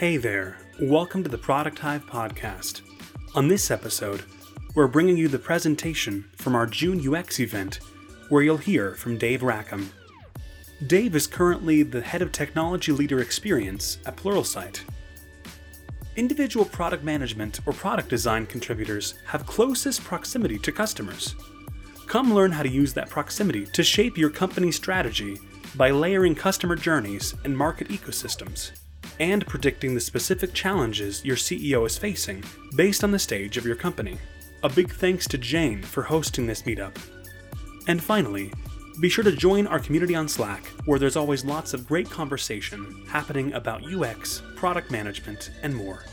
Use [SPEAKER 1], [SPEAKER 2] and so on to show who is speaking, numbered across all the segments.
[SPEAKER 1] Hey there, welcome to the Product Hive podcast. On this episode, we're bringing you the presentation from our June UX event, where you'll hear from Dave Rackham. Dave is currently the head of technology leader experience at Pluralsight. Individual product management or product design contributors have closest proximity to customers. Come learn how to use that proximity to shape your company's strategy by layering customer journeys and market ecosystems and predicting the specific challenges your CEO is facing based on the stage of your company. A big thanks to Jane for hosting this meetup. And finally, be sure to join our community on Slack, where there's always lots of great conversation happening about UX, product management, and more.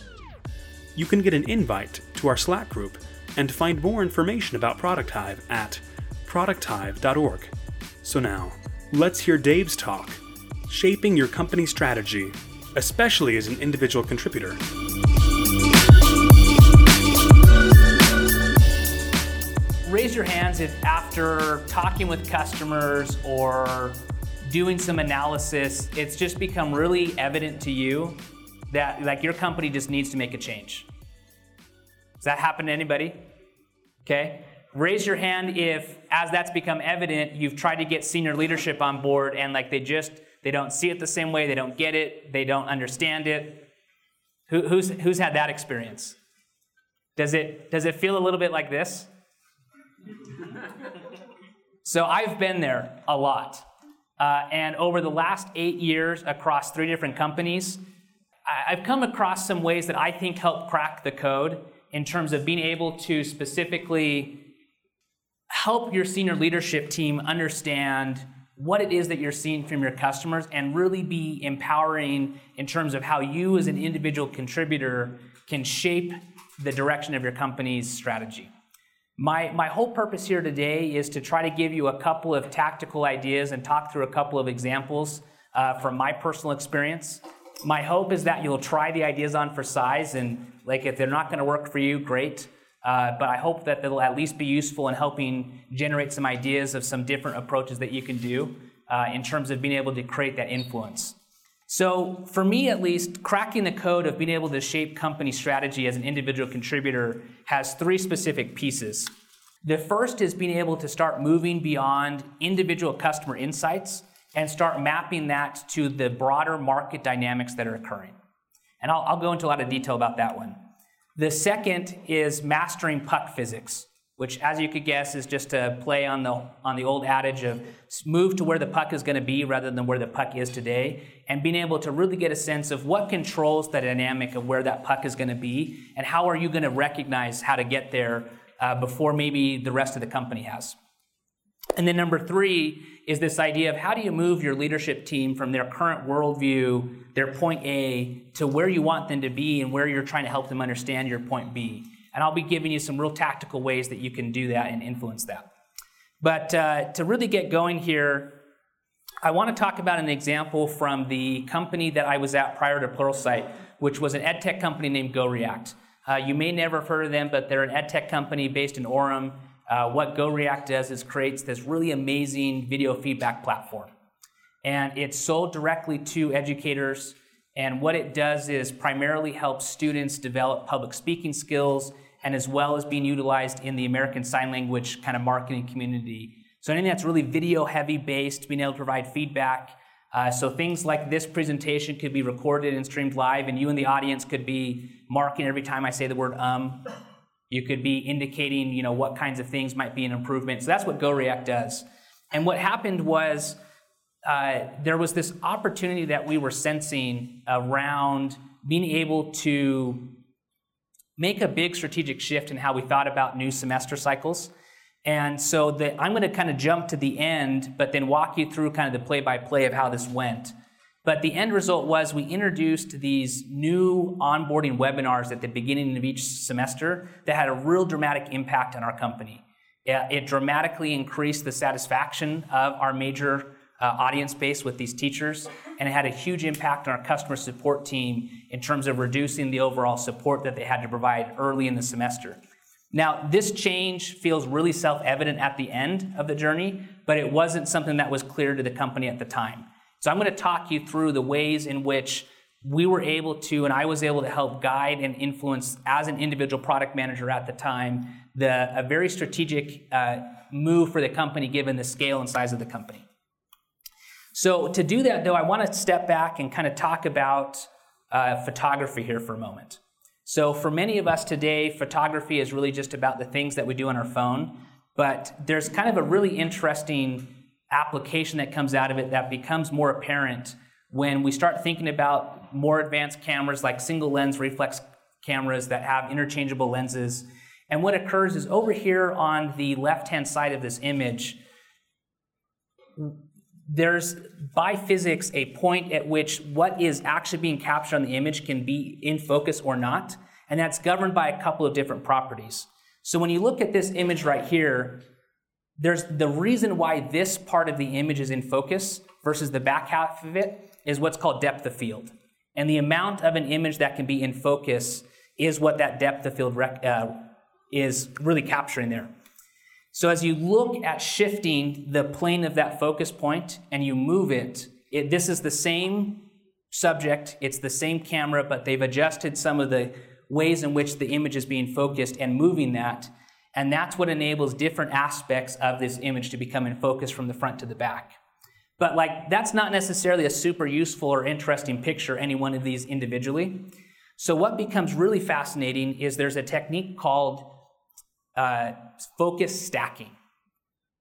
[SPEAKER 1] You can get an invite to our Slack group and find more information about Product Hive at producthive.org. So now, let's hear Dave's talk Shaping Your Company Strategy especially as an individual contributor.
[SPEAKER 2] Raise your hands if after talking with customers or doing some analysis, it's just become really evident to you that like your company just needs to make a change. Does that happen to anybody? Okay. Raise your hand if, as that's become evident, you've tried to get senior leadership on board and like they just they don't see it the same way. They don't get it. They don't understand it. Who, who's, who's had that experience? Does it, does it feel a little bit like this? so I've been there a lot. Uh, and over the last eight years across three different companies, I've come across some ways that I think help crack the code in terms of being able to specifically help your senior leadership team understand what it is that you're seeing from your customers and really be empowering in terms of how you as an individual contributor can shape the direction of your company's strategy. My, my whole purpose here today is to try to give you a couple of tactical ideas and talk through a couple of examples uh, from my personal experience. My hope is that you'll try the ideas on for size, and like if they're not going to work for you, great. Uh, but I hope that they'll at least be useful in helping generate some ideas of some different approaches that you can do uh, in terms of being able to create that influence. So, for me at least, cracking the code of being able to shape company strategy as an individual contributor has three specific pieces. The first is being able to start moving beyond individual customer insights and start mapping that to the broader market dynamics that are occurring. And I'll, I'll go into a lot of detail about that one. The second is mastering puck physics, which, as you could guess, is just a play on the, on the old adage of move to where the puck is going to be rather than where the puck is today, and being able to really get a sense of what controls the dynamic of where that puck is going to be, and how are you going to recognize how to get there uh, before maybe the rest of the company has. And then number three is this idea of how do you move your leadership team from their current worldview, their point A, to where you want them to be and where you're trying to help them understand your point B. And I'll be giving you some real tactical ways that you can do that and influence that. But uh, to really get going here, I want to talk about an example from the company that I was at prior to Pluralsight, which was an ed tech company named GoReact. Uh, you may never have heard of them, but they're an ed tech company based in Orem uh, what GoReact does is creates this really amazing video feedback platform. And it's sold directly to educators. And what it does is primarily helps students develop public speaking skills and as well as being utilized in the American Sign Language kind of marketing community. So anything that's really video heavy based, being able to provide feedback. Uh, so things like this presentation could be recorded and streamed live, and you and the audience could be marking every time I say the word um you could be indicating, you know, what kinds of things might be an improvement. So that's what GoReact does. And what happened was uh, there was this opportunity that we were sensing around being able to make a big strategic shift in how we thought about new semester cycles. And so the, I'm going to kind of jump to the end, but then walk you through kind of the play by play of how this went. But the end result was we introduced these new onboarding webinars at the beginning of each semester that had a real dramatic impact on our company. It dramatically increased the satisfaction of our major uh, audience base with these teachers, and it had a huge impact on our customer support team in terms of reducing the overall support that they had to provide early in the semester. Now, this change feels really self evident at the end of the journey, but it wasn't something that was clear to the company at the time. So, I'm going to talk you through the ways in which we were able to, and I was able to help guide and influence as an individual product manager at the time, the, a very strategic uh, move for the company given the scale and size of the company. So, to do that, though, I want to step back and kind of talk about uh, photography here for a moment. So, for many of us today, photography is really just about the things that we do on our phone, but there's kind of a really interesting application that comes out of it that becomes more apparent when we start thinking about more advanced cameras like single lens reflex cameras that have interchangeable lenses. And what occurs is over here on the left hand side of this image, there's by physics a point at which what is actually being captured on the image can be in focus or not, and that's governed by a couple of different properties. So when you look at this image right here, there's the reason why this part of the image is in focus versus the back half of it is what's called depth of field. And the amount of an image that can be in focus is what that depth of field rec- uh, is really capturing there. So as you look at shifting the plane of that focus point and you move it, it this is the same subject, it's the same camera, but they've adjusted some of the ways in which the image is being focused and moving that. And that's what enables different aspects of this image to become in focus from the front to the back. But like that's not necessarily a super useful or interesting picture, any one of these individually. So what becomes really fascinating is there's a technique called uh, focus stacking,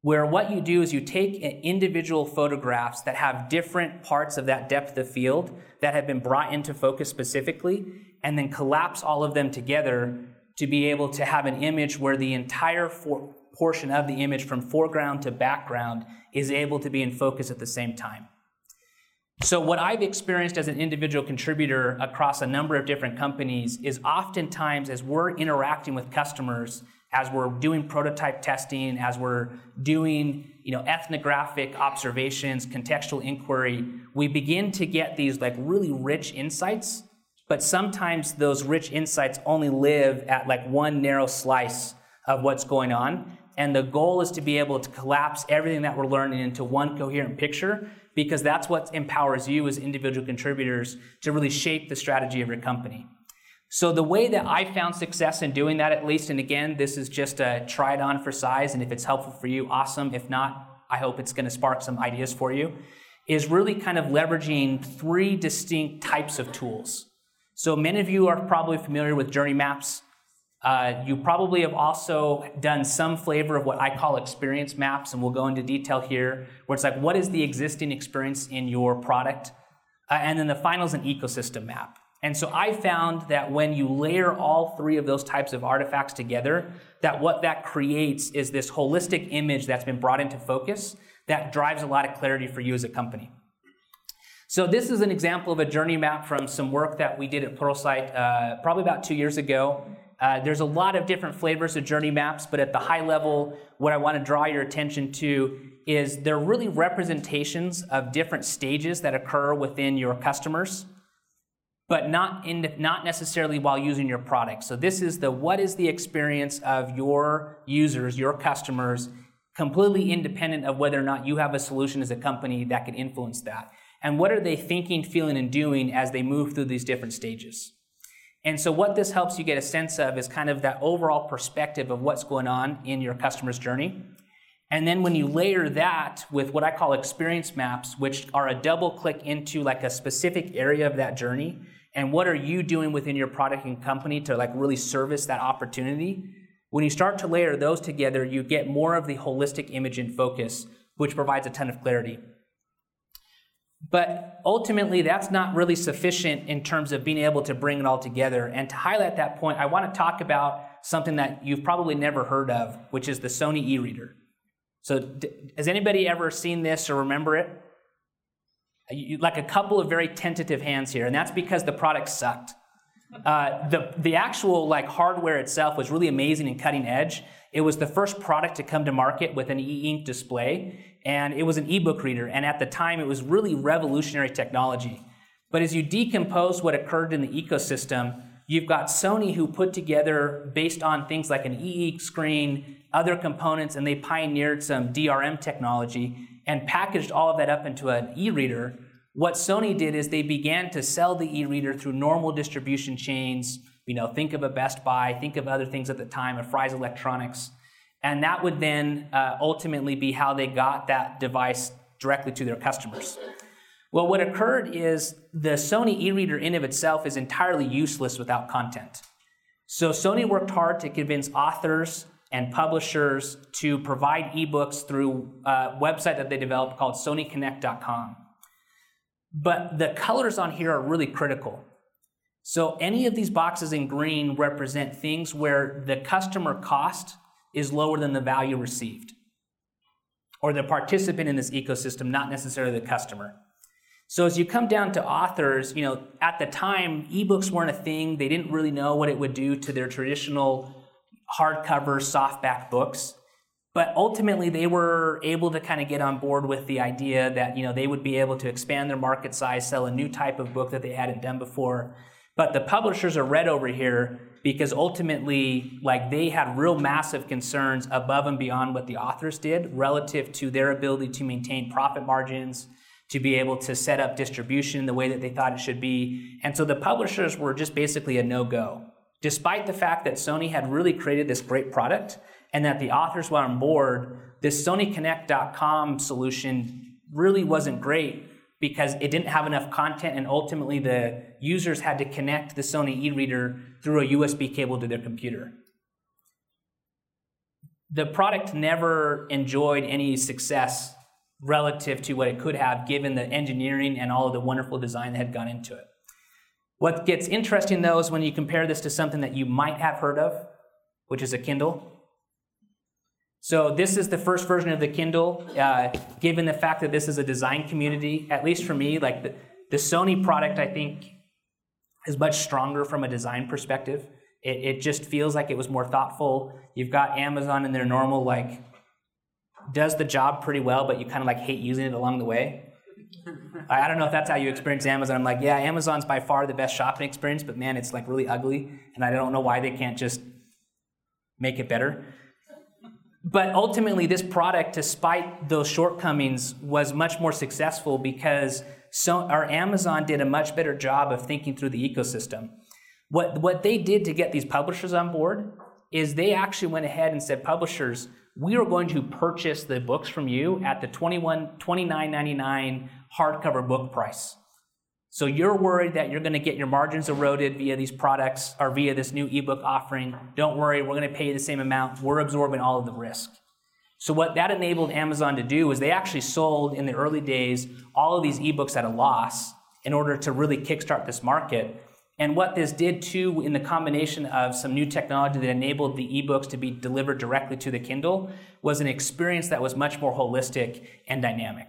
[SPEAKER 2] where what you do is you take individual photographs that have different parts of that depth of field that have been brought into focus specifically, and then collapse all of them together to be able to have an image where the entire for- portion of the image from foreground to background is able to be in focus at the same time. So, what I've experienced as an individual contributor across a number of different companies is oftentimes as we're interacting with customers, as we're doing prototype testing, as we're doing you know, ethnographic observations, contextual inquiry, we begin to get these like really rich insights. But sometimes those rich insights only live at like one narrow slice of what's going on. And the goal is to be able to collapse everything that we're learning into one coherent picture because that's what empowers you as individual contributors to really shape the strategy of your company. So the way that I found success in doing that, at least, and again, this is just a try it on for size, and if it's helpful for you, awesome. If not, I hope it's going to spark some ideas for you, is really kind of leveraging three distinct types of tools. So many of you are probably familiar with journey maps. Uh, you probably have also done some flavor of what I call experience maps, and we'll go into detail here, where it's like, what is the existing experience in your product? Uh, and then the final is an ecosystem map. And so I found that when you layer all three of those types of artifacts together, that what that creates is this holistic image that's been brought into focus that drives a lot of clarity for you as a company. So this is an example of a journey map from some work that we did at Pluralsight uh, probably about two years ago. Uh, there's a lot of different flavors of journey maps, but at the high level, what I want to draw your attention to is they're really representations of different stages that occur within your customers but not in not necessarily while using your product. So this is the what is the experience of your users, your customers, completely independent of whether or not you have a solution as a company that can influence that. And what are they thinking, feeling, and doing as they move through these different stages? And so, what this helps you get a sense of is kind of that overall perspective of what's going on in your customer's journey. And then when you layer that with what I call experience maps, which are a double click into like a specific area of that journey, and what are you doing within your product and company to like really service that opportunity when you start to layer those together you get more of the holistic image in focus which provides a ton of clarity but ultimately that's not really sufficient in terms of being able to bring it all together and to highlight that point i want to talk about something that you've probably never heard of which is the sony e-reader so has anybody ever seen this or remember it like a couple of very tentative hands here, and that's because the product sucked. Uh, the the actual like hardware itself was really amazing and cutting edge. It was the first product to come to market with an e-ink display, and it was an e-book reader. And at the time, it was really revolutionary technology. But as you decompose what occurred in the ecosystem, You've got Sony who put together, based on things like an EE screen, other components, and they pioneered some DRM technology and packaged all of that up into an e reader. What Sony did is they began to sell the e reader through normal distribution chains. You know, think of a Best Buy, think of other things at the time, a Fry's Electronics. And that would then uh, ultimately be how they got that device directly to their customers. Well, what occurred is the Sony e reader in of itself is entirely useless without content. So Sony worked hard to convince authors and publishers to provide ebooks through a website that they developed called sonyconnect.com. But the colors on here are really critical. So any of these boxes in green represent things where the customer cost is lower than the value received, or the participant in this ecosystem, not necessarily the customer. So as you come down to authors, you know, at the time, ebooks weren't a thing. They didn't really know what it would do to their traditional hardcover softback books. But ultimately, they were able to kind of get on board with the idea that you know they would be able to expand their market size, sell a new type of book that they hadn't done before. But the publishers are red over here because ultimately, like they had real massive concerns above and beyond what the authors did relative to their ability to maintain profit margins, to be able to set up distribution the way that they thought it should be. And so the publishers were just basically a no go. Despite the fact that Sony had really created this great product and that the authors were on board, this SonyConnect.com solution really wasn't great because it didn't have enough content and ultimately the users had to connect the Sony e-reader through a USB cable to their computer. The product never enjoyed any success relative to what it could have given the engineering and all of the wonderful design that had gone into it. What gets interesting though is when you compare this to something that you might have heard of, which is a Kindle. So this is the first version of the Kindle. Uh, given the fact that this is a design community, at least for me, like the, the Sony product, I think is much stronger from a design perspective. It, it just feels like it was more thoughtful. You've got Amazon in their normal like does the job pretty well, but you kind of like hate using it along the way. I don't know if that's how you experience Amazon. I'm like, yeah, Amazon's by far the best shopping experience, but man, it's like really ugly, and I don't know why they can't just make it better. But ultimately, this product, despite those shortcomings, was much more successful because so our Amazon did a much better job of thinking through the ecosystem. What, what they did to get these publishers on board is they actually went ahead and said, publishers, we are going to purchase the books from you at the 21 $29.99 hardcover book price. So you're worried that you're going to get your margins eroded via these products or via this new ebook offering. Don't worry, we're going to pay you the same amount. We're absorbing all of the risk. So what that enabled Amazon to do was they actually sold in the early days all of these ebooks at a loss in order to really kickstart this market. And what this did too, in the combination of some new technology that enabled the ebooks to be delivered directly to the Kindle, was an experience that was much more holistic and dynamic.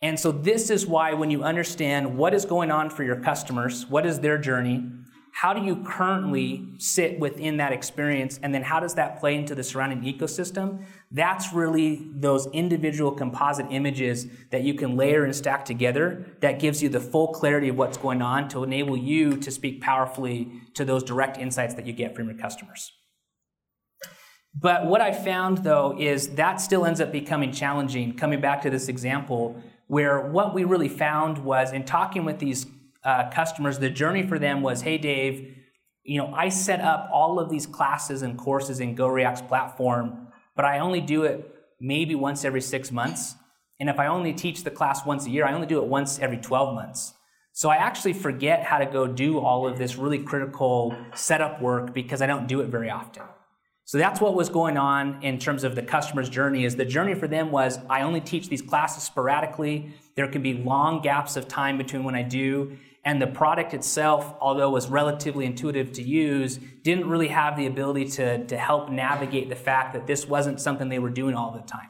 [SPEAKER 2] And so, this is why when you understand what is going on for your customers, what is their journey, how do you currently sit within that experience and then how does that play into the surrounding ecosystem? That's really those individual composite images that you can layer and stack together that gives you the full clarity of what's going on to enable you to speak powerfully to those direct insights that you get from your customers. But what i found though is that still ends up becoming challenging. Coming back to this example where what we really found was in talking with these uh, customers, the journey for them was, hey, Dave, you know, I set up all of these classes and courses in GoReact's platform, but I only do it maybe once every six months. And if I only teach the class once a year, I only do it once every 12 months. So I actually forget how to go do all of this really critical setup work because I don't do it very often. So that's what was going on in terms of the customer's journey is the journey for them was I only teach these classes sporadically. There can be long gaps of time between when I do and the product itself, although it was relatively intuitive to use, didn't really have the ability to, to help navigate the fact that this wasn't something they were doing all the time.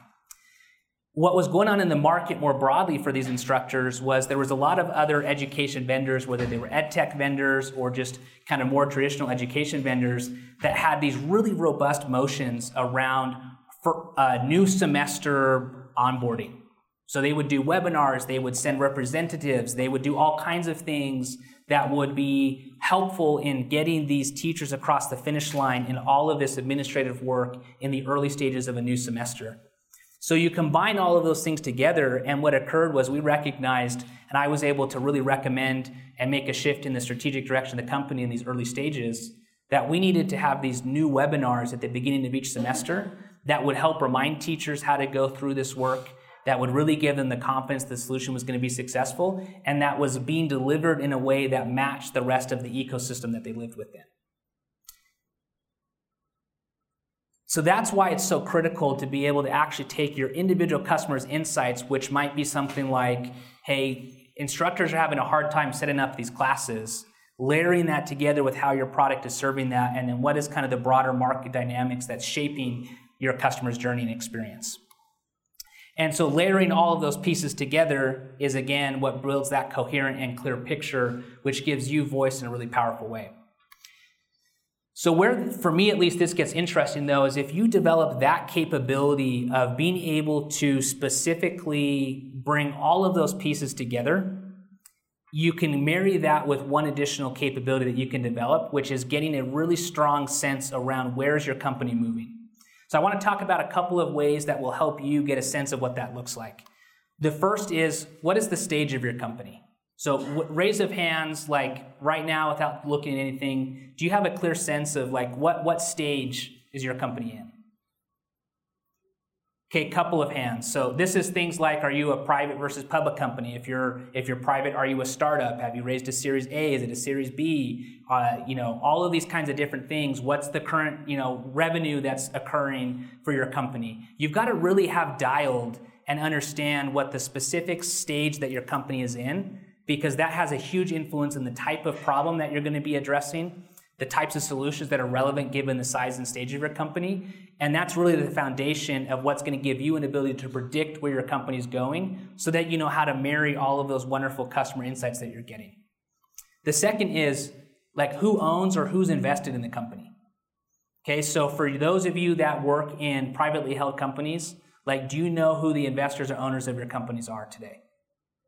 [SPEAKER 2] What was going on in the market more broadly for these instructors was there was a lot of other education vendors, whether they were ed tech vendors or just kind of more traditional education vendors, that had these really robust motions around for, uh, new semester onboarding. So they would do webinars, they would send representatives, they would do all kinds of things that would be helpful in getting these teachers across the finish line in all of this administrative work in the early stages of a new semester. So you combine all of those things together, and what occurred was we recognized, and I was able to really recommend and make a shift in the strategic direction of the company in these early stages, that we needed to have these new webinars at the beginning of each semester that would help remind teachers how to go through this work that would really give them the confidence the solution was going to be successful and that was being delivered in a way that matched the rest of the ecosystem that they lived within. So that's why it's so critical to be able to actually take your individual customers' insights, which might be something like, hey, instructors are having a hard time setting up these classes, layering that together with how your product is serving that, and then what is kind of the broader market dynamics that's shaping your customer's journey and experience. And so layering all of those pieces together is again what builds that coherent and clear picture, which gives you voice in a really powerful way. So, where for me at least this gets interesting though is if you develop that capability of being able to specifically bring all of those pieces together, you can marry that with one additional capability that you can develop, which is getting a really strong sense around where's your company moving. So I want to talk about a couple of ways that will help you get a sense of what that looks like. The first is what is the stage of your company? So raise of hands, like right now, without looking at anything, do you have a clear sense of like what what stage is your company in? Okay, couple of hands. So this is things like are you a private versus public company? If you're if you're private, are you a startup? Have you raised a Series A? Is it a Series B? Uh, you know, all of these kinds of different things. What's the current you know revenue that's occurring for your company? You've got to really have dialed and understand what the specific stage that your company is in, because that has a huge influence in the type of problem that you're going to be addressing the types of solutions that are relevant given the size and stage of your company. And that's really the foundation of what's going to give you an ability to predict where your company is going so that you know how to marry all of those wonderful customer insights that you're getting. The second is like who owns or who's invested in the company. Okay, so for those of you that work in privately held companies, like do you know who the investors or owners of your companies are today?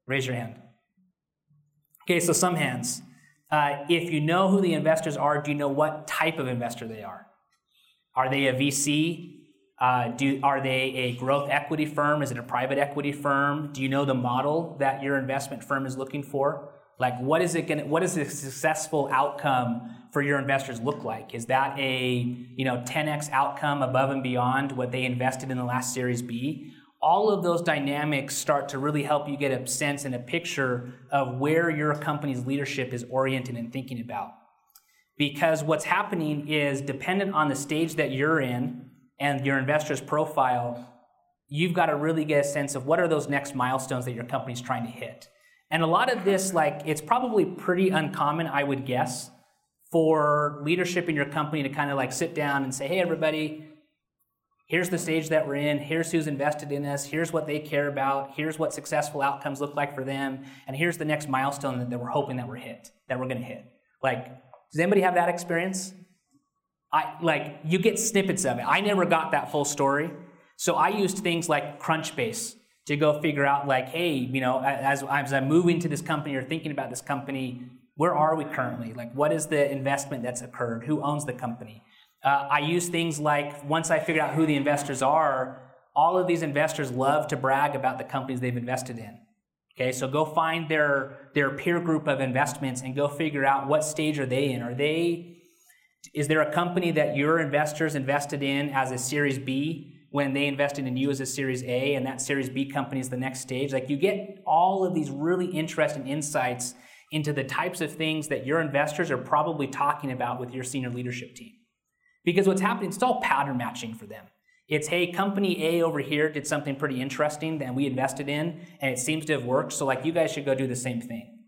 [SPEAKER 2] Raise your hand. Okay, so some hands. Uh, if you know who the investors are, do you know what type of investor they are? Are they a VC? Uh, do, are they a growth equity firm? Is it a private equity firm? Do you know the model that your investment firm is looking for? Like, what is it going? What does a successful outcome for your investors look like? Is that a you know 10x outcome above and beyond what they invested in the last Series B? All of those dynamics start to really help you get a sense and a picture of where your company's leadership is oriented and thinking about. Because what's happening is dependent on the stage that you're in and your investor's profile, you've got to really get a sense of what are those next milestones that your company's trying to hit. And a lot of this, like, it's probably pretty uncommon, I would guess, for leadership in your company to kind of like sit down and say, hey, everybody, here's the stage that we're in, here's who's invested in us, here's what they care about, here's what successful outcomes look like for them, and here's the next milestone that, that we're hoping that we're hit, that we're gonna hit. Like, does anybody have that experience? I like you get snippets of it. I never got that full story. So I used things like Crunchbase to go figure out like, hey, you know, as, as I'm moving to this company or thinking about this company, where are we currently? Like, what is the investment that's occurred? Who owns the company? Uh, I use things like once I figured out who the investors are, all of these investors love to brag about the companies they've invested in. Okay, so go find their their peer group of investments and go figure out what stage are they in. Are they is there a company that your investors invested in as a Series B when they invested in you as a Series A, and that Series B company is the next stage? Like you get all of these really interesting insights into the types of things that your investors are probably talking about with your senior leadership team. Because what's happening, it's all pattern matching for them. It's, hey, company A over here did something pretty interesting that we invested in, and it seems to have worked, so like you guys should go do the same thing.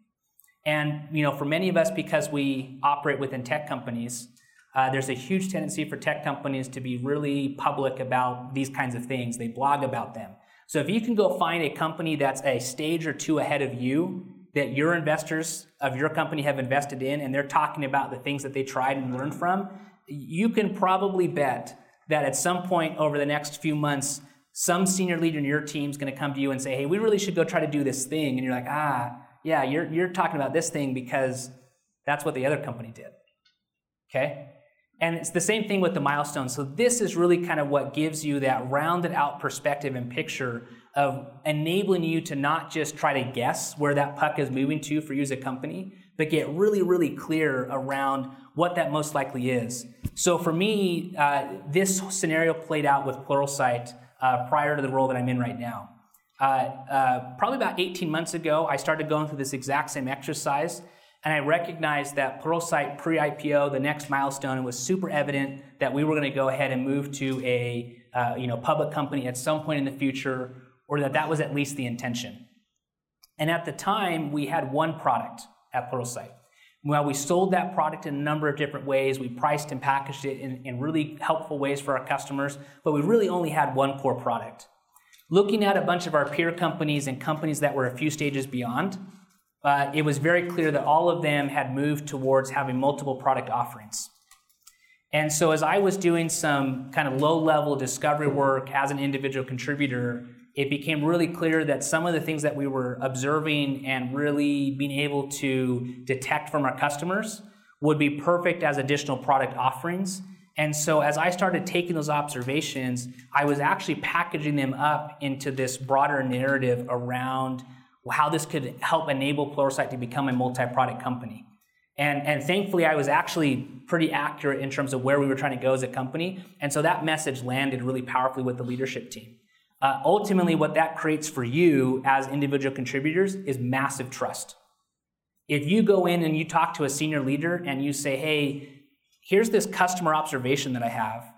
[SPEAKER 2] And, you know, for many of us, because we operate within tech companies, uh, there's a huge tendency for tech companies to be really public about these kinds of things. They blog about them. So if you can go find a company that's a stage or two ahead of you that your investors of your company have invested in and they're talking about the things that they tried and learned from, you can probably bet that at some point over the next few months, Some senior leader in your team is going to come to you and say, hey, we really should go try to do this thing. And you're like, ah, yeah, you're, you're talking about this thing because that's what the other company did. Okay? And it's the same thing with the milestones. So this is really kind of what gives you that rounded out perspective and picture of enabling you to not just try to guess where that puck is moving to for you as a company, but get really, really clear around what that most likely is. So for me, uh, this scenario played out with Pluralsight uh, prior to the role that I'm in right now. Uh, uh probably about 18 months ago, I started going through this exact same exercise, and I recognized that Pluralsight pre-IPO, the next milestone, it was super evident that we were going to go ahead and move to a uh, you know public company at some point in the future, or that that was at least the intention. And at the time, we had one product at Pluralsight. Well, we sold that product in a number of different ways. We priced and packaged it in, in really helpful ways for our customers, but we really only had one core product. Looking at a bunch of our peer companies and companies that were a few stages beyond, uh, it was very clear that all of them had moved towards having multiple product offerings. And so, as I was doing some kind of low level discovery work as an individual contributor, it became really clear that some of the things that we were observing and really being able to detect from our customers would be perfect as additional product offerings. And so, as I started taking those observations, I was actually packaging them up into this broader narrative around how this could help enable Pluralsight to become a multi product company. And, and thankfully, I was actually pretty accurate in terms of where we were trying to go as a company. And so that message landed really powerfully with the leadership team. Uh, ultimately, what that creates for you as individual contributors is massive trust. If you go in and you talk to a senior leader and you say, hey, here's this customer observation that I have,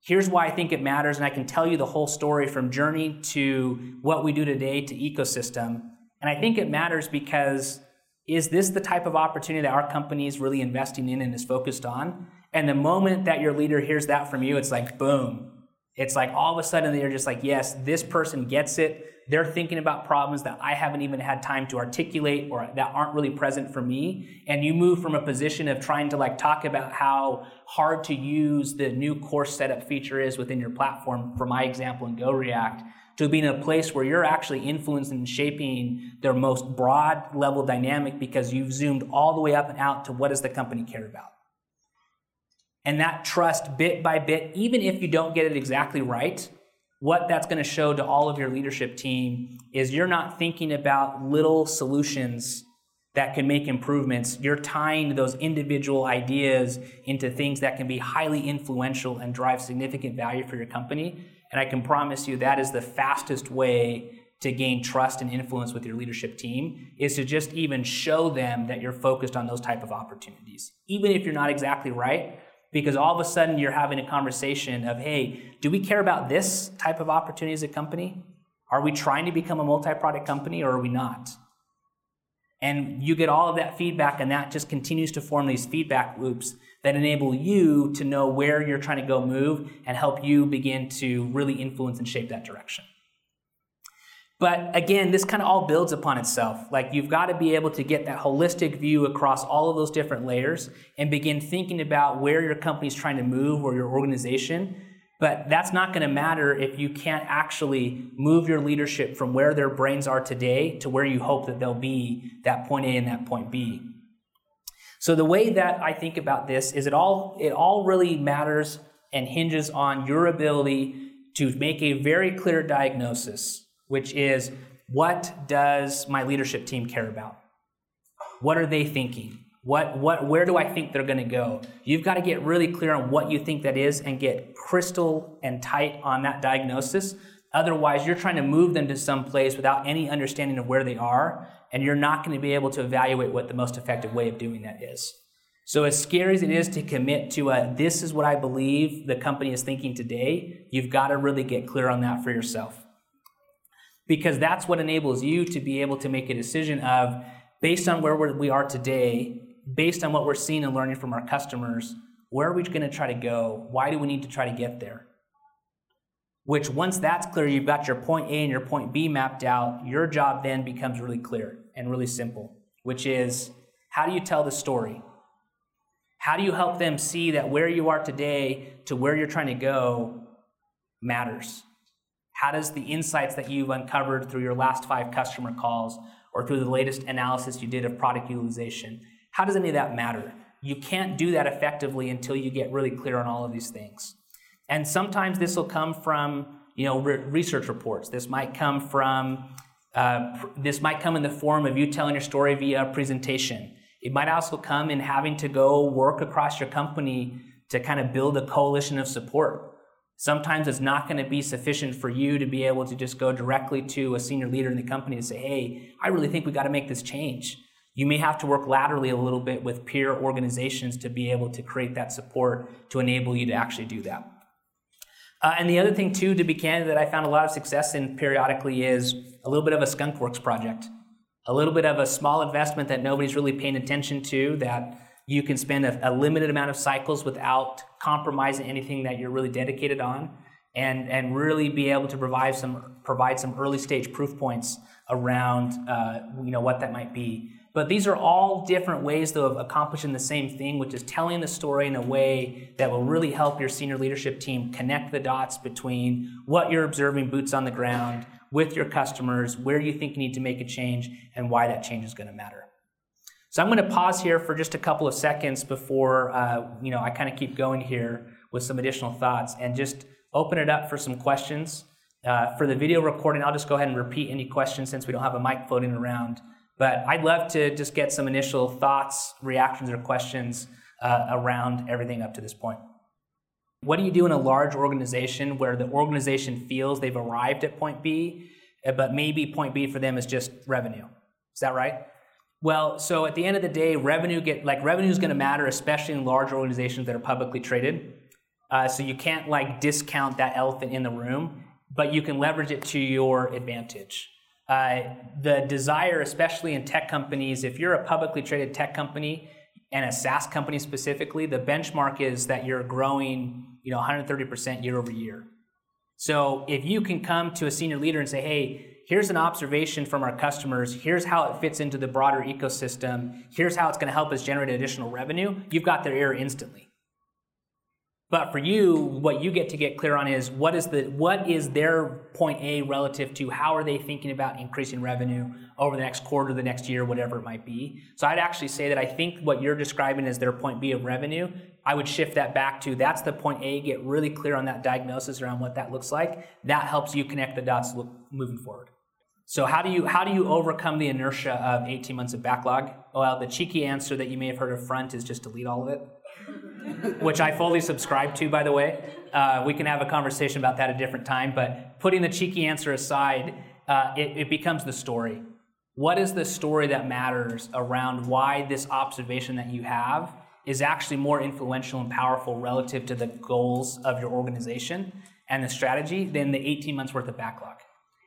[SPEAKER 2] here's why I think it matters, and I can tell you the whole story from journey to what we do today to ecosystem. And I think it matters because is this the type of opportunity that our company is really investing in and is focused on? And the moment that your leader hears that from you, it's like, boom, it's like all of a sudden they're just like, yes, this person gets it. They're thinking about problems that I haven't even had time to articulate or that aren't really present for me. And you move from a position of trying to like talk about how hard to use the new course setup feature is within your platform, for my example in Go React, to being in a place where you're actually influencing and shaping their most broad level dynamic because you've zoomed all the way up and out to what does the company care about and that trust bit by bit, even if you don't get it exactly right, what that's going to show to all of your leadership team is you're not thinking about little solutions that can make improvements. You're tying those individual ideas into things that can be highly influential and drive significant value for your company. And I can promise you that is the fastest way to gain trust and influence with your leadership team is to just even show them that you're focused on those type of opportunities. Even if you're not exactly right, because all of a sudden you're having a conversation of, hey, do we care about this type of opportunity as a company? Are we trying to become a multi product company or are we not? And you get all of that feedback, and that just continues to form these feedback loops that enable you to know where you're trying to go move and help you begin to really influence and shape that direction. But again, this kind of all builds upon itself. Like you've got to be able to get that holistic view across all of those different layers and begin thinking about where your company's trying to move or your organization. But that's not going to matter if you can't actually move your leadership from where their brains are today to where you hope that they'll be, that point A and that point B. So the way that I think about this is it all it all really matters and hinges on your ability to make a very clear diagnosis which is what does my leadership team care about? What are they thinking? What, what, where do I think they're going to go? You've got to get really clear on what you think that is and get crystal and tight on that diagnosis. Otherwise, you're trying to move them to some place without any understanding of where they are, and you're not going to be able to evaluate what the most effective way of doing that is. So, as scary as it is to commit to a this is what I believe the company is thinking today, you've got to really get clear on that for yourself because that's what enables you to be able to make a decision of based on where we are today based on what we're seeing and learning from our customers where are we going to try to go? Why do we need to try to get there? Which once that's clear you've got your point a and your point b mapped out your job then becomes really clear and really simple which is how do you tell the story? How do you help them see that where you are today to where you're trying to go matters How does the insights that you've uncovered through your last five customer calls or through the latest analysis you did of product utilization, how does any of that matter? You can't do that effectively until you get really clear on all of these things. And sometimes this will come from you know re- research reports. This might come from uh, pr- this might come in the form of you telling your story via presentation. It might also come in having to go work across your company to kind of build a coalition of support. Sometimes it's not going to be sufficient for you to be able to just go directly to a senior leader in the company and say, hey, I really think we got to make this change. You may have to work laterally a little bit with peer organizations to be able to create that support to enable you to actually do that. Uh, and the other thing, too, to be candid, that I found a lot of success in periodically is a little bit of a skunkworks project, a little bit of a small investment that nobody's really paying attention to that you can spend a, a limited amount of cycles without compromising anything that you're really dedicated on and, and really be able to provide some provide some early stage proof points around uh, you know what that might be but these are all different ways, though, of accomplishing the same thing, which is telling the story in a way that will really help your senior leadership team connect the dots between what you're observing boots on the ground with your customers, where you think you need to make a change, and why that change is going to matter. So I'm going to pause here for just a couple of seconds before uh, you know I kind of keep going here with some additional thoughts and just open it up for some questions. Uh, for the video recording, I'll just go ahead and repeat any questions since we don't have a mic floating around. But I'd love to just get some initial thoughts, reactions, or questions uh, around everything up to this point. What do you do in a large organization where the organization feels they've arrived at point B, but maybe point B for them is just revenue? Is that right? Well, so at the end of the day, revenue get like revenue is going to matter, especially in large organizations that are publicly traded. Uh, so you can't like discount that elephant in the room, but you can leverage it to your advantage. Uh, the desire, especially in tech companies, if you're a publicly traded tech company and a SaaS company specifically, the benchmark is that you're growing, you know, 130% year over year. So if you can come to a senior leader and say, "Hey, here's an observation from our customers. Here's how it fits into the broader ecosystem. Here's how it's going to help us generate additional revenue," you've got their ear instantly. But for you, what you get to get clear on is what is the what is their point A relative to how are they thinking about increasing revenue over the next quarter, the next year, whatever it might be. So I'd actually say that I think what you're describing as their point B of revenue, I would shift that back to that's the point A. Get really clear on that diagnosis around what that looks like. That helps you connect the dots moving forward. So how do you how do you overcome the inertia of 18 months of backlog? Well, the cheeky answer that you may have heard of front is just delete all of it which I fully subscribe to, by the way. Uh, we can have a conversation about that at a different time, but putting the cheeky answer aside, uh, it, it becomes the story. What is the story that matters around why this observation that you have is actually more influential and powerful relative to the goals of your organization and the strategy than the 18 months worth of backlog?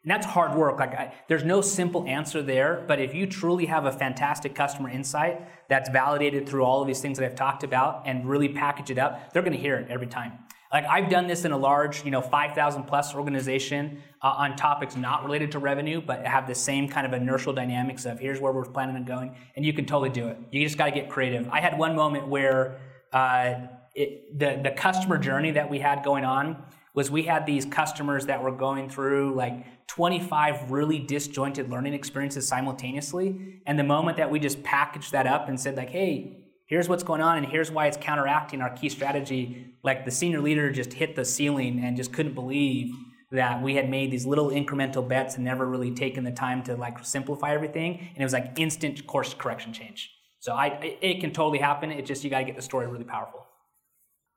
[SPEAKER 2] And that's hard work. Like I, there's no simple answer there, but if you truly have a fantastic customer insight that's validated through all of these things that I've talked about and really package it up, they're going to hear it every time. Like I've done this in a large, you know, 5,000 plus organization uh, on topics not related to revenue, but have the same kind of inertial dynamics of here's where we're planning on going, and you can totally do it. You just got to get creative. I had one moment where uh, it, the the customer journey that we had going on was we had these customers that were going through like 25 really disjointed learning experiences simultaneously. And the moment that we just packaged that up and said, like, hey, here's what's going on and here's why it's counteracting our key strategy, like the senior leader just hit the ceiling and just couldn't believe that we had made these little incremental bets and never really taken the time to like simplify everything. And it was like instant course correction change. So I, it can totally happen. It just, you got to get the story really powerful.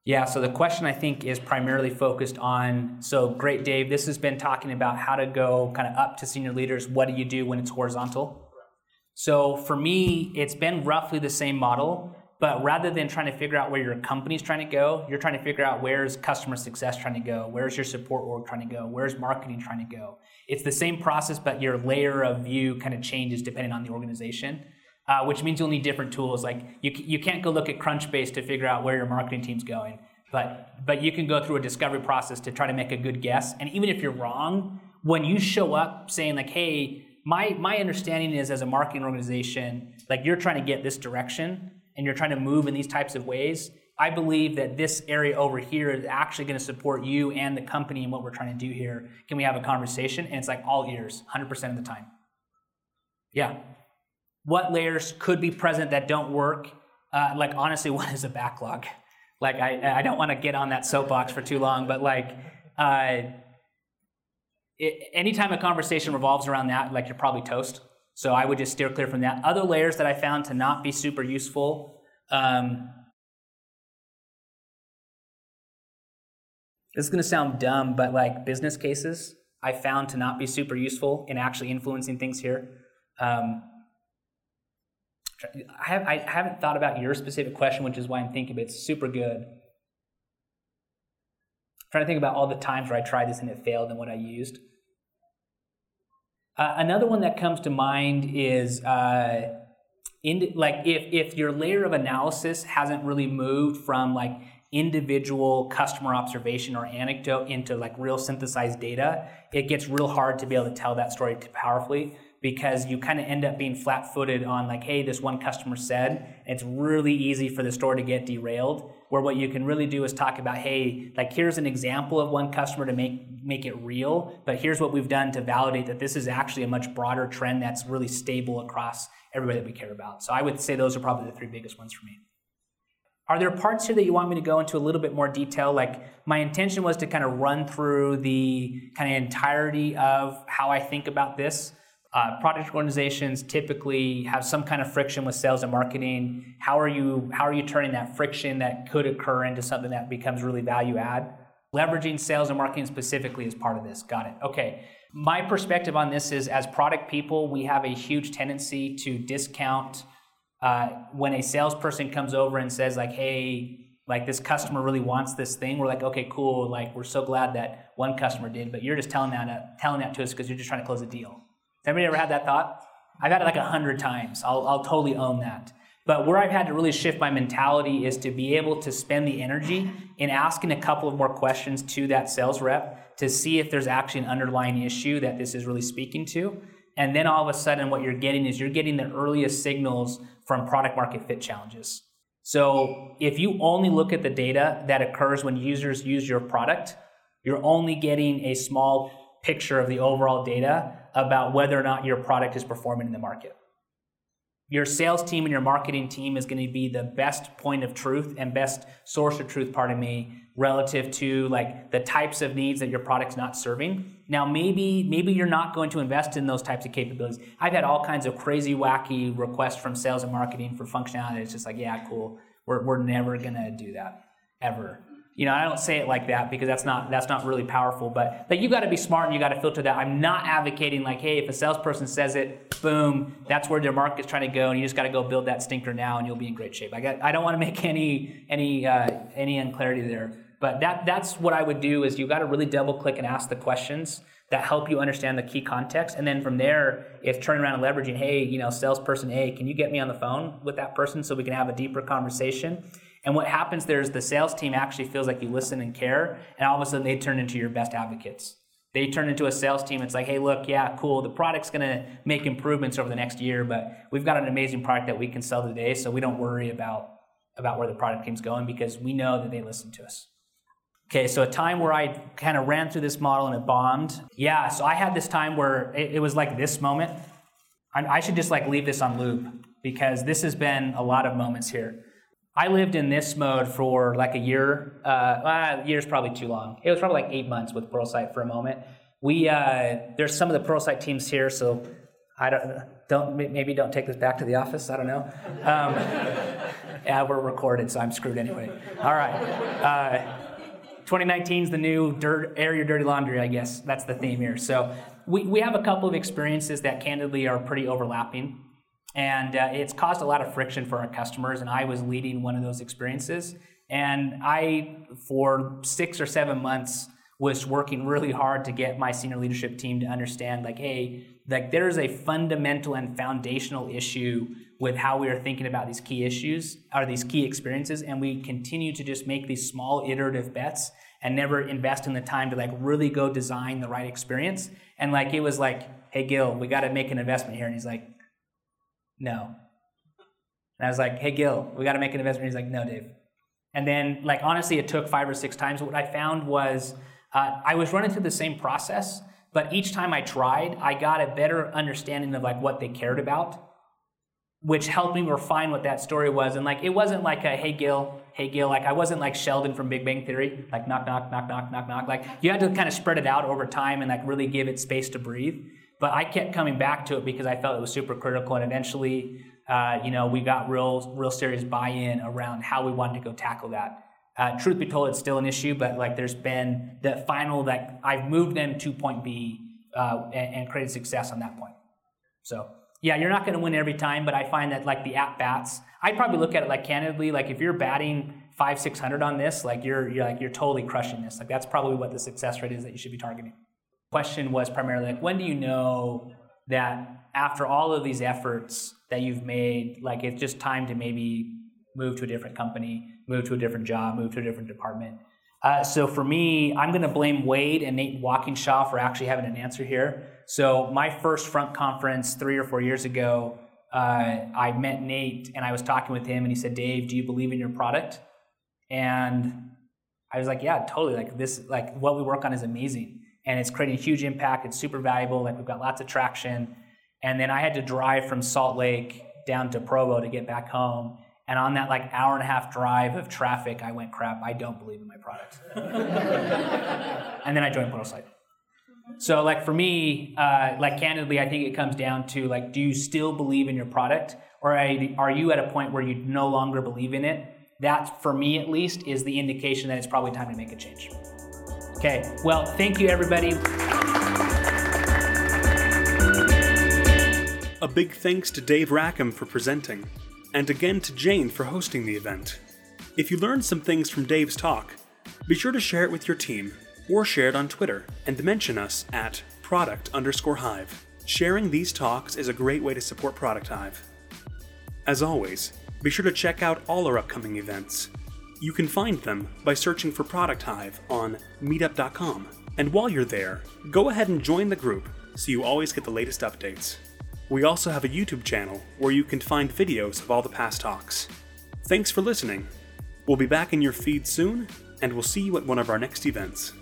[SPEAKER 2] Yeah, so the question I think is primarily focused on so great, Dave. This has been talking about how to go kind of up to senior leaders. What do you do when it's horizontal? So for me, it's been roughly the same model, but rather than trying to figure out where your company's trying to go, you're trying to figure out where's customer success trying to go, where's your support org trying to go, where's marketing trying to go. It's the same process, but your layer of view kind of changes depending on the organization uh, which means you'll need different tools. Like you, you can't go look at Crunchbase to figure out where your marketing team's going, but but you can go through a discovery process to try to make a good guess. And even if you're wrong, when you show up saying like, "Hey, my my understanding is as a marketing organization, like you're trying to get this direction and you're trying to move in these types of ways," I believe that this area over here is actually going to support you and the company and what we're trying to do here. Can we have a conversation? And it's like all ears, 100% of the time. Yeah. What layers could be present that don't work? Uh, like, honestly, what is a backlog? Like, I, I don't want to get on that soapbox for too long, but like, uh, it, anytime a conversation revolves around that, like, you're probably toast. So I would just steer clear from that. Other layers that I found to not be super useful. Um, this is going to sound dumb, but like business cases, I found to not be super useful in actually influencing things here. Um, I, have, I haven't thought about your specific question, which is why I'm thinking it's super good. I'm trying to think about all the times where I tried this and it failed and what I used. Uh, another one that comes to mind is uh, in, like if, if your layer of analysis hasn't really moved from like individual customer observation or anecdote into like real synthesized data, it gets real hard to be able to tell that story powerfully because you kind of end up being flat footed on like, hey, this one customer said. It's really easy for the store to get derailed. Where what you can really do is talk about, hey, like here's an example of one customer to make make it real, but here's what we've done to validate that this is actually a much broader trend that's really stable across everybody that we care about. So I would say those are probably the three biggest ones for me. Are there parts here that you want me to go into a little bit more detail? Like my intention was to kind of run through the kind of entirety of how I think about this. Uh, product organizations typically have some kind of friction with sales and marketing. How are you how are you turning that friction that could occur into something that becomes really value add? Leveraging sales and marketing specifically is part of this. Got it. Okay. My perspective on this is as product people, we have a huge tendency to discount uh, when a salesperson comes over and says like, "Hey, like this customer really wants this thing." We're like, "Okay, cool. Like we're so glad that one customer did, but you're just telling that uh, telling that to us because you're just trying to close a deal." Has anybody ever had that thought? I've had it like a hundred times. I'll, I'll totally own that. But where I've had to really shift my mentality is to be able to spend the energy in asking a couple of more questions to that sales rep to see if there's actually an underlying issue that this is really speaking to. And then all of a sudden, what you're getting is you're getting the earliest signals from product market fit challenges. So if you only look at the data that occurs when users use your product, you're only getting a small picture of the overall data about whether or not your product is performing in the market. Your sales team and your marketing team is going to be the best point of truth and best source of truth, pardon me, relative to like the types of needs that your product's not serving. Now, maybe maybe you're not going to invest in those types of capabilities. I've had all kinds of crazy, wacky requests from sales and marketing for functionality. It's just like, yeah, cool. We're, we're never going to do that ever you know, I don't say it like that because that's not that's not really powerful. But like you got to be smart and you got to filter that. I'm not advocating like, hey, if a salesperson says it, boom, that's where their market's trying to go, and you just got to go build that stinker now, and you'll be in great shape. I got I don't want to make any any uh, any unclarity there. But that that's what I would do is you got to really double click and ask the questions that help you understand the key context, and then from there, if turning around and leveraging, hey, you know, salesperson A, can you get me on the phone with that person so we can have a deeper conversation? And what happens there is the sales team actually feels like you listen and care, and all of a sudden they turn into your best advocates. They turn into a sales team. It's like, hey, look, yeah, cool. The product's going to make improvements over the next year, but we've got an amazing product that we can sell today, so we don't worry about about where the product team's going because we know that they listen to us. Okay, so a time where I kind of ran through this model and it bombed. Yeah, so I had this time where it, it was like this moment. I, I should just like leave this on loop because this has been a lot of moments here. I lived in this mode for like a year. Uh, well, year's probably too long. It was probably like eight months with Pluralsight for a moment. We uh, there's some of the Pluralsight teams here, so I don't don't maybe don't take this back to the office. I don't know. Um, yeah, we're recorded, so I'm screwed anyway. All right. Uh, 2019 is the new dirt, air your dirty laundry, I guess. That's the theme here. So we, we have a couple of experiences that candidly are pretty overlapping. And uh, it's caused a lot of friction for our customers, and I was leading one of those experiences. And I, for six or seven months, was working really hard to get my senior leadership team to understand, like, hey, like there's a fundamental and foundational issue with how we are thinking about these key issues or these key experiences, and we continue to just make these small iterative bets and never invest in the time to like really go design the right experience. And like it was like, hey Gil, we got to make an investment here, and he's like, no. And I was like, hey, Gil, we got to make an investment. He's like, no, Dave. And then, like, honestly, it took five or six times. What I found was uh, I was running through the same process, but each time I tried, I got a better understanding of like what they cared about, which helped me refine what that story was. And like, it wasn't like a, hey, Gil, hey, Gil, like I wasn't like Sheldon from Big Bang Theory, like knock, knock, knock, knock, knock, knock. Like, you had to kind of spread it out over time and like really give it space to breathe. But I kept coming back to it because I felt it was super critical. And eventually, uh, you know, we got real, real serious buy-in around how we wanted to go tackle that. Uh, truth be told, it's still an issue, but like there's been the final that I've moved them to point B uh, and, and, created success on that point. So yeah, you're not going to win every time, but I find that like the at bats, I'd probably look at it like candidly, like if you're batting five, six hundred on this, like you're you're like you're totally crushing this. Like that's probably what the success rate is that you should be targeting question was primarily like, when do you know that after all of these efforts that you've made, like it's just time to maybe move to a different company, move to a different job, move to a different department? Uh, so for me, I'm going to blame Wade and Nate Walkinshaw for actually having an answer here. So my first front conference three or four years ago, uh, I met Nate and I was talking with him, and he said, "Dave, do you believe in your product?" And I was like, "Yeah, totally. Like this, like what we work on is amazing." And it's creating a huge impact. It's super valuable. Like we've got lots of traction. And then I had to drive from Salt Lake down to Provo to get back home. And on that like hour and a half drive of traffic, I went, crap, I don't believe in my product. and then I joined Pluralsight. So like for me, uh, like candidly, I think it comes down to like, do you still believe in your product, or are you at a point where you no longer believe in it? That, for me at least, is the indication that it's probably time to make a change. Okay, well, thank you, everybody.
[SPEAKER 1] A big thanks to Dave Rackham for presenting, and again to Jane for hosting the event. If you learned some things from Dave's talk, be sure to share it with your team or share it on Twitter and mention us at product underscore hive. Sharing these talks is a great way to support Product Hive. As always, be sure to check out all our upcoming events you can find them by searching for Product Hive on meetup.com. And while you're there, go ahead and join the group so you always get the latest updates. We also have a YouTube channel where you can find videos of all the past talks. Thanks for listening. We'll be back in your feed soon, and we'll see you at one of our next events.